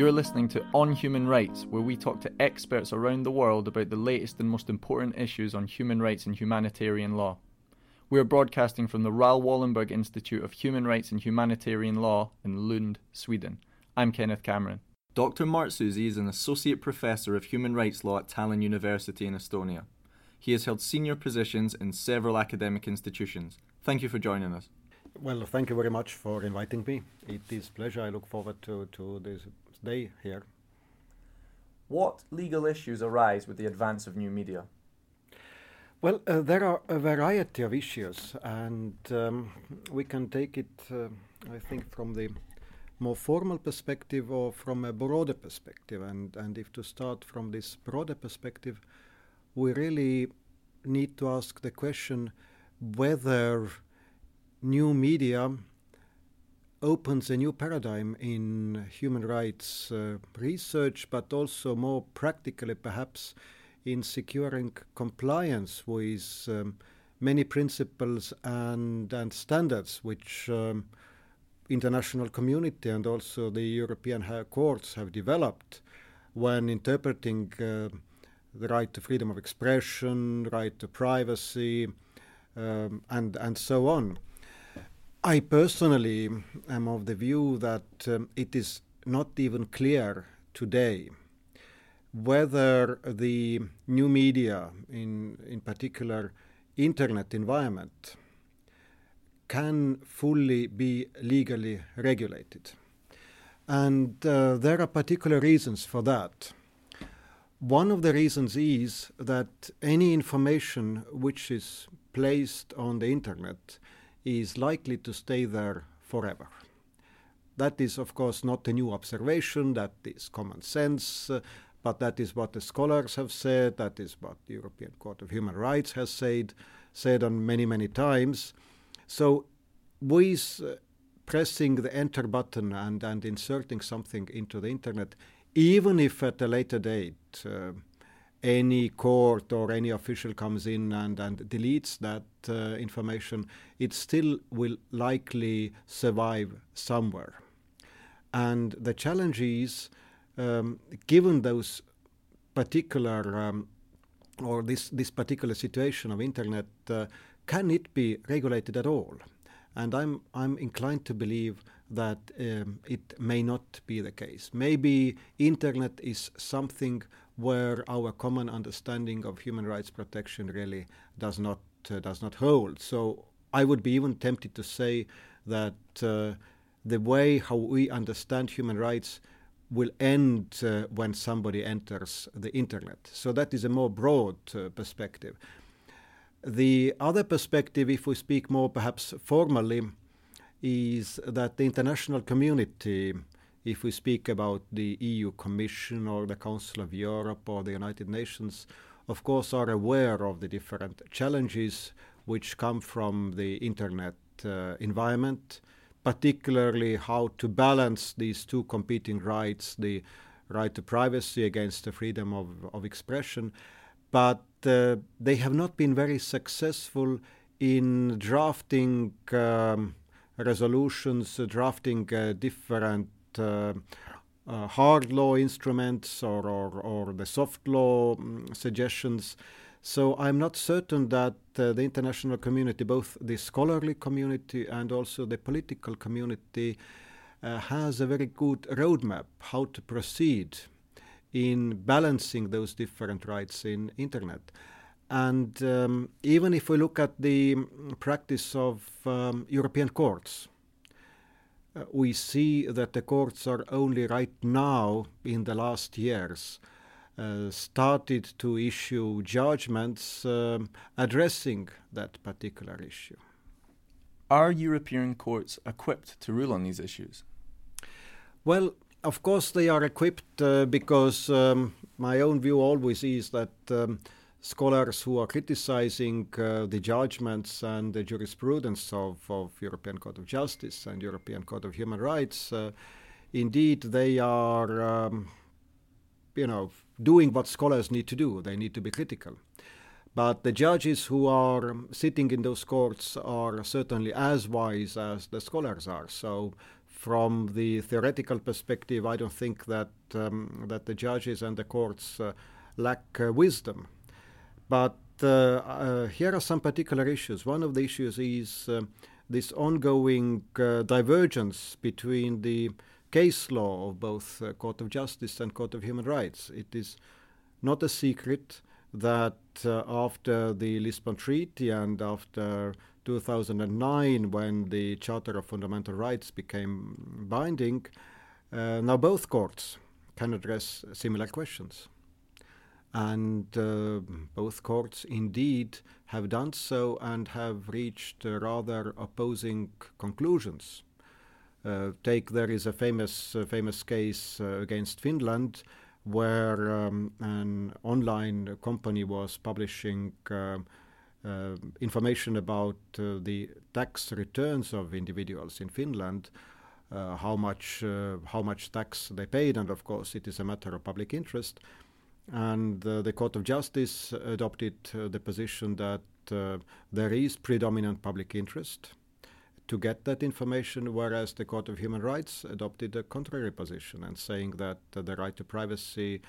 You're listening to On Human Rights, where we talk to experts around the world about the latest and most important issues on human rights and humanitarian law. We are broadcasting from the Raoul Wallenberg Institute of Human Rights and Humanitarian Law in Lund, Sweden. I'm Kenneth Cameron. Dr. Mart Susi is an associate professor of human rights law at Tallinn University in Estonia. He has held senior positions in several academic institutions. Thank you for joining us. Well, thank you very much for inviting me. It is a pleasure. I look forward to, to this day here. What legal issues arise with the advance of new media? Well, uh, there are a variety of issues, and um, we can take it, uh, I think, from the more formal perspective or from a broader perspective. And, and if to start from this broader perspective, we really need to ask the question whether new media opens a new paradigm in human rights uh, research, but also more practically, perhaps, in securing compliance with um, many principles and, and standards which um, international community and also the European courts have developed when interpreting uh, the right to freedom of expression, right to privacy, um, and and so on. I personally am of the view that um, it is not even clear today whether the new media, in, in particular internet environment, can fully be legally regulated. And uh, there are particular reasons for that. One of the reasons is that any information which is placed on the internet is likely to stay there forever. That is, of course, not a new observation, that is common sense, uh, but that is what the scholars have said, that is what the European Court of Human Rights has said, said on many, many times. So, with uh, pressing the enter button and, and inserting something into the internet, even if at a later date, uh, any court or any official comes in and, and deletes that uh, information, it still will likely survive somewhere. And the challenge is, um, given those particular um, or this, this particular situation of internet, uh, can it be regulated at all? And I'm, I'm inclined to believe that um, it may not be the case. Maybe internet is something where our common understanding of human rights protection really does not uh, does not hold. So I would be even tempted to say that uh, the way how we understand human rights will end uh, when somebody enters the internet. So that is a more broad uh, perspective. The other perspective, if we speak more perhaps formally, is that the international community if we speak about the EU Commission or the Council of Europe or the United Nations, of course, are aware of the different challenges which come from the internet uh, environment, particularly how to balance these two competing rights the right to privacy against the freedom of, of expression. But uh, they have not been very successful in drafting um, resolutions, uh, drafting different hard law instruments or, or, or the soft law um, suggestions. So I'm not certain that uh, the international community, both the scholarly community and also the political community, uh, has a very good roadmap how to proceed in balancing those different rights in internet. And um, even if we look at the practice of um, European courts, uh, we see that the courts are only right now, in the last years, uh, started to issue judgments um, addressing that particular issue. Are European courts equipped to rule on these issues? Well, of course, they are equipped uh, because um, my own view always is that um, scholars who are criticizing uh, the judgments and the jurisprudence of, of European Court of Justice and European Court of Human Rights, uh, indeed they are, um, you know, doing what scholars need to do. They need to be critical. But the judges who are sitting in those courts are certainly as wise as the scholars are. So from the theoretical perspective, I don't think that um, that the judges and the courts uh, lack uh, wisdom. But uh, uh, here are some particular issues. One of the issues is uh, this ongoing divergence between the case law of both Court of Justice and Court of Human Rights. It is not a secret that after the Lisbon Treaty and after 2009, when the Charter of Fundamental Rights became binding, uh, now both courts can address similar questions. And uh, both courts indeed have done so and have reached uh, rather opposing conclusions. Uh, take there is a famous uh, famous case uh, against Finland where um, an online company was publishing uh, information about uh, the tax returns of individuals in Finland, uh, how much how much tax they paid, and of course it is a matter of public interest. And the Court of Justice adopted the position that there is predominant public interest to get that information, whereas the Court of Human Rights adopted a contrary position and saying that uh, the right to privacy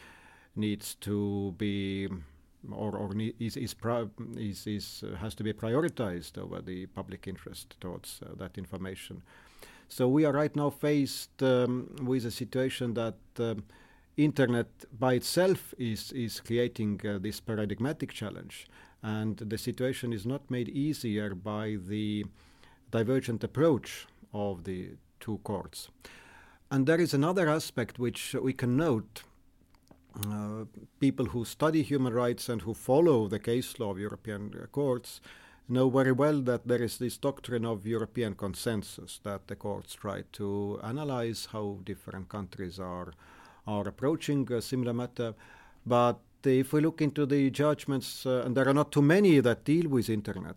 needs to be or, or is, is, is, is uh, has to be prioritized over the public interest towards uh, that information. So we are right now faced um, with a situation that um, internet by itself is is creating uh, this paradigmatic challenge, and the situation is not made easier by the divergent approach of the two courts. And there is another aspect which we can note uh, people who study human rights and who follow the case law of European uh, courts know very well that there is this doctrine of European consensus that the courts try to analyze how different countries are are approaching a similar matter. But if we look into the judgments, uh, and there are not too many that deal with internet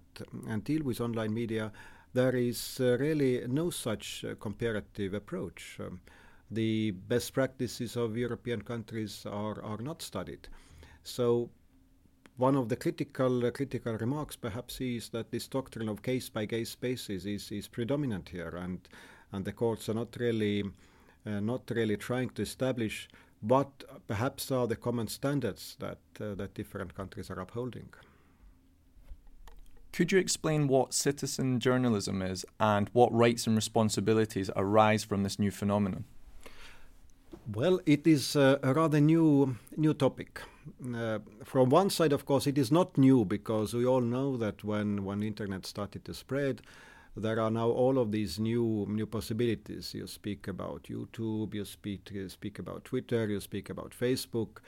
and deal with online media, there is uh, really no such uh, comparative approach. Um, the best practices of European countries are, are not studied. So one of the critical uh, critical remarks perhaps is that this doctrine of case by case basis is, is predominant here and and the courts are not really not really trying to establish what perhaps are the common standards that uh, that different countries are upholding. Could you explain what citizen journalism is and what rights and responsibilities arise from this new phenomenon? Well, it is uh, a rather new new topic. Uh, from one side, of course, it is not new because we all know that when when internet started to spread, there are now all of these new new possibilities. You speak about YouTube, you speak you speak about Twitter, you speak about Facebook.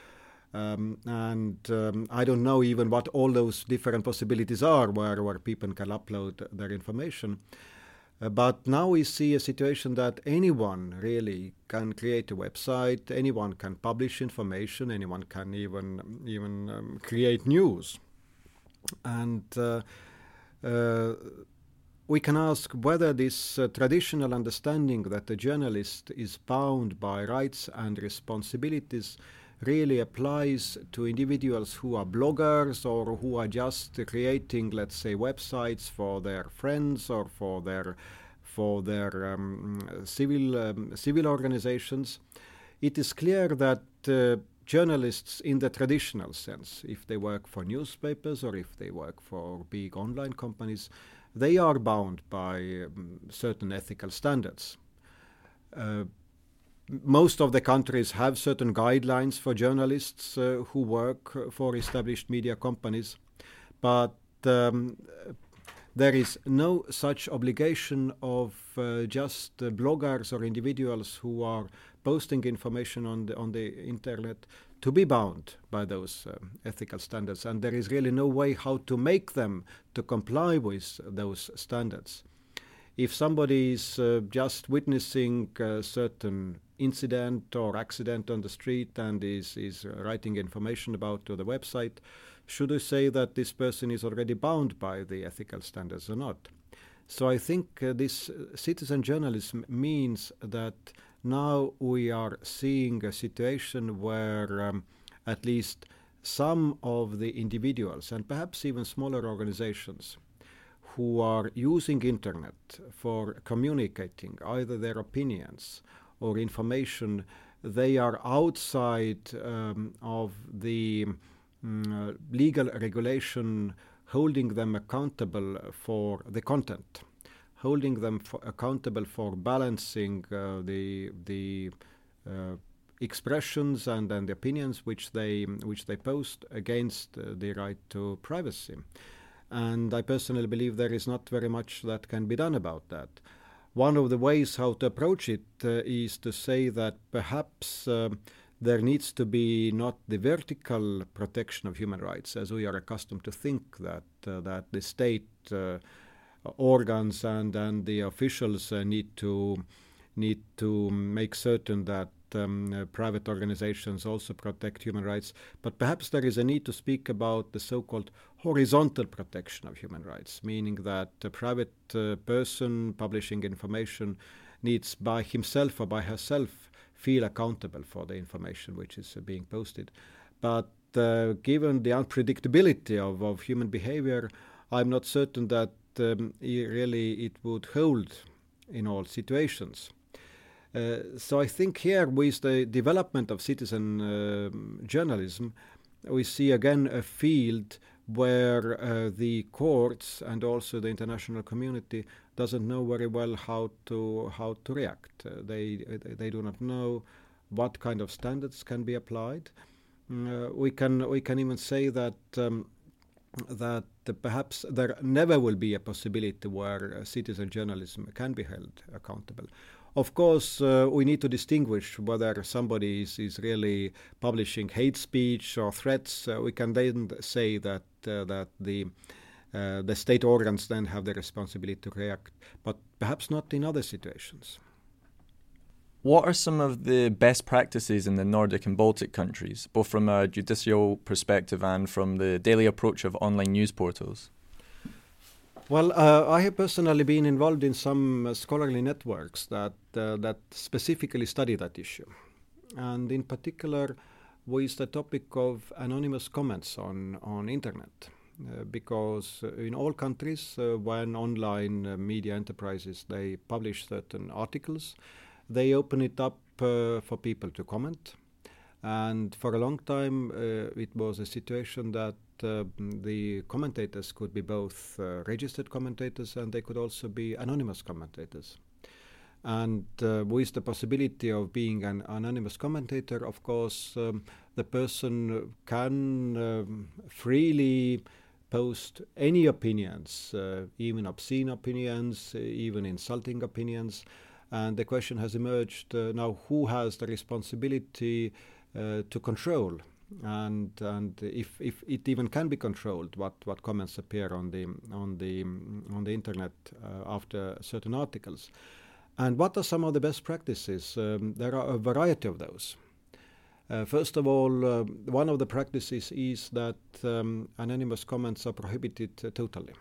Um, and um, I don't know even what all those different possibilities are where, where people can upload their information. Uh, but now we see a situation that anyone really can create a website, anyone can publish information, anyone can even even um, create news, and uh, uh, we can ask whether this uh, traditional understanding that the journalist is bound by rights and responsibilities really applies to individuals who are bloggers or who are just creating, let's say, websites for their friends or for their for their um, civil um, civil organizations. It is clear that uh, journalists, in the traditional sense, if they work for newspapers or if they work for big online companies, they are bound by um, certain ethical standards. Uh, most of the countries have certain guidelines for journalists uh, who work for established media companies, but um, there is no such obligation of uh, just uh, bloggers or individuals who are posting information on the on the internet to be bound by those uh, ethical standards, and there is really no way how to make them to comply with those standards. If somebody is uh, just witnessing a certain incident or accident on the street and is, is writing information about to the website, should we say that this person is already bound by the ethical standards or not? So I think uh, this citizen journalism means that now we are seeing a situation where um, at least some of the individuals and perhaps even smaller organizations who are using internet for communicating either their opinions or information, they are outside um, of the um, legal regulation holding them accountable for the content, holding them for accountable for balancing uh, the the uh, expressions and, and the opinions which they which they post against uh, the right to privacy. And I personally believe there is not very much that can be done about that. One of the ways how to approach it uh, is to say that perhaps uh, there needs to be not the vertical protection of human rights as we are accustomed to think that uh, that the state uh, organs and and the officials uh, need to need to make certain that um, uh, private organizations also protect human rights, but perhaps there is a need to speak about the so-called horizontal protection of human rights, meaning that a private uh, person publishing information needs by himself or by herself feel accountable for the information which is uh, being posted. But uh, given the unpredictability of, of human behavior, I'm not certain that um, really it would hold in all situations. Uh, so I think here with the development of citizen uh, journalism, we see again a field where uh, the courts and also the international community doesn't know very well how to how to react. Uh, they they do not know what kind of standards can be applied. Uh, we can we can even say that. Um, that perhaps there never will be a possibility where citizen journalism can be held accountable. Of course, uh, we need to distinguish whether somebody is, is really publishing hate speech or threats. Uh, we can then say that uh, that the uh, the state organs then have the responsibility to react, but perhaps not in other situations. What are some of the best practices in the Nordic and Baltic countries, both from a judicial perspective and from the daily approach of online news portals? Well, uh, I have personally been involved in some uh, scholarly networks that uh, that specifically study that issue, and in particular, with the topic of anonymous comments on on internet, uh, because in all countries, uh, when online uh, media enterprises they publish certain articles, they open it up for people to comment, and for a long time, it was a situation that uh, the commentators could be both uh, registered commentators and they could also be anonymous commentators. And uh, with the possibility of being an anonymous commentator, of course, um, the person can um, freely post any opinions, uh, even obscene opinions, uh, even insulting opinions. And the question has emerged uh, now who has the responsibility to control? And and if if it even can be controlled what what comments appear on the on the on the internet uh, after certain articles? And what are some of the best practices? Um, there are a variety of those. Uh, first of all uh, one of the practices is that um, anonymous comments are prohibited uh, totally.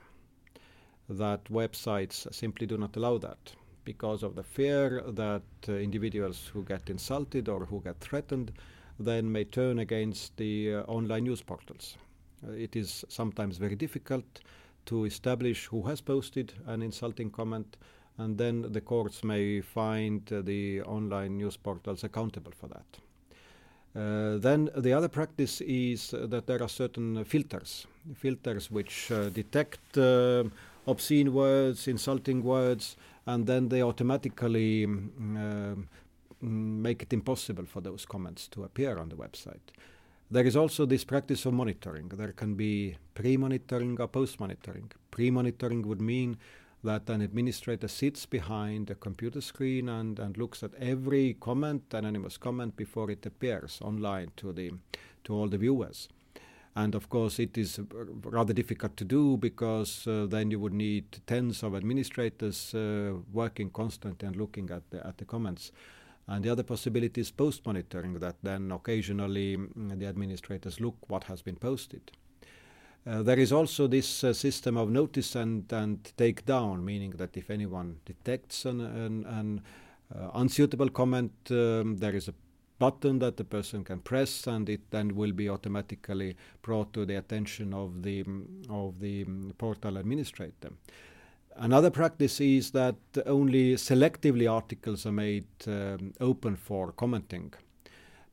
That websites simply do not allow that because of the fear that uh, individuals who get insulted or who get threatened then may turn against the uh, online news portals. Uh, it is sometimes very difficult to establish who has posted an insulting comment, and then the courts may find uh, the online news portals accountable for that. Uh, then the other practice is uh, that there are certain filters, filters which uh, detect obscene words, insulting words, and then they automatically um, make it impossible for those comments to appear on the website. There is also this practice of monitoring. There can be pre monitoring or post monitoring. Pre monitoring would mean that an administrator sits behind a computer screen and, and looks at every comment, anonymous comment, before it appears online to, the, to all the viewers. And of course, it is rather difficult to do because uh, then you would need tens of administrators uh, working constantly and looking at the, at the comments. And the other possibility is post monitoring, that then occasionally mm, the administrators look what has been posted. Uh, there is also this uh, system of notice and, and take down, meaning that if anyone detects an, an, an uh, unsuitable comment, um, there is a button that the person can press, and it then will be automatically brought to the attention of the of the portal administrator. Another practice is that only selectively articles are made um, open for commenting,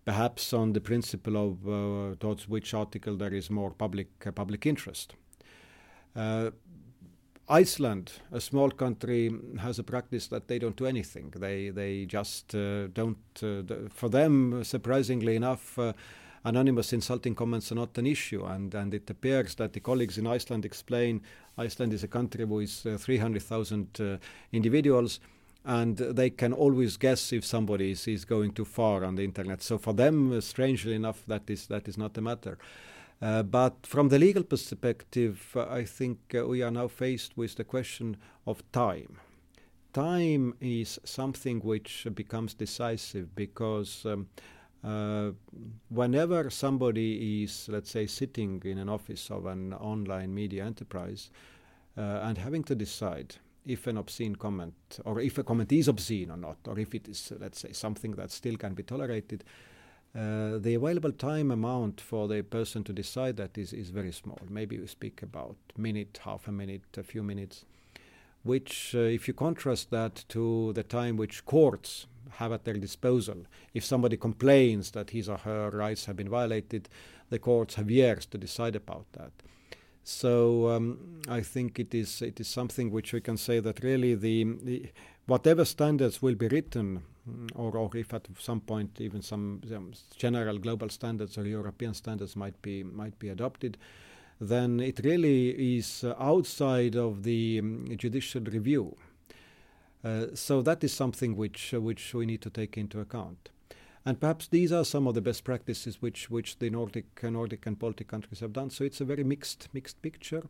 perhaps on the principle of uh, towards which article there is more public uh, public interest. Uh, Iceland, a small country, has a practice that they don't do anything. They they just uh, don't. Uh, for them, surprisingly enough, uh, anonymous insulting comments are not an issue, and and it appears that the colleagues in Iceland explain Iceland is a country with uh, 300,000 uh, individuals. And they can always guess if somebody is, is going too far on the internet. So for them, uh, strangely enough, that is that is not a matter. Uh, but from the legal perspective, uh, I think uh, we are now faced with the question of time. Time is something which becomes decisive because um, uh, whenever somebody is, let's say, sitting in an office of an online media enterprise uh, and having to decide if an obscene comment or if a comment is obscene or not, or if it is, let's say, something that still can be tolerated, uh, the available time amount for the person to decide that is, is very small. Maybe we speak about minute, half a minute, a few minutes. Which, uh, if you contrast that to the time which courts have at their disposal, if somebody complains that his or her rights have been violated, the courts have years to decide about that. So um, I think it is it is something which we can say that really the, the whatever standards will be written or, or if at some point even some, some general global standards or European standards might be might be adopted, then it really is uh, outside of the um, judicial review. Uh, so that is something which uh, which we need to take into account. And perhaps these are some of the best practices which which the Nordic uh, Nordic and Baltic countries have done. So it's a very mixed mixed picture.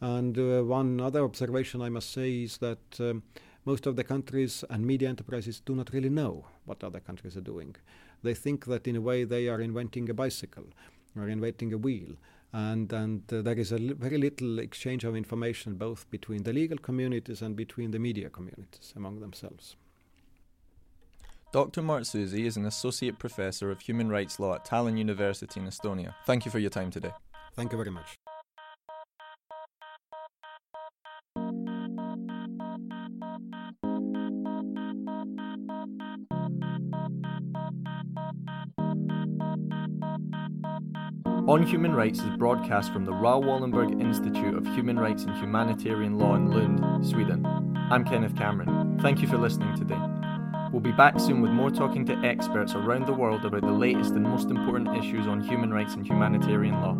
And uh, one other observation I must say is that. Um, most of the countries and media enterprises do not really know what other countries are doing. They think that in a way they are inventing a bicycle or inventing a wheel. And, and uh, there is a li- very little exchange of information both between the legal communities and between the media communities among themselves. Dr. Mart Martsusi is an associate professor of human rights law at Tallinn University in Estonia. Thank you for your time today. Thank you very much. On Human Rights is broadcast from the Raoul Wallenberg Institute of Human Rights and Humanitarian Law in Lund, Sweden. I'm Kenneth Cameron. Thank you for listening today. We'll be back soon with more talking to experts around the world about the latest and most important issues on human rights and humanitarian law.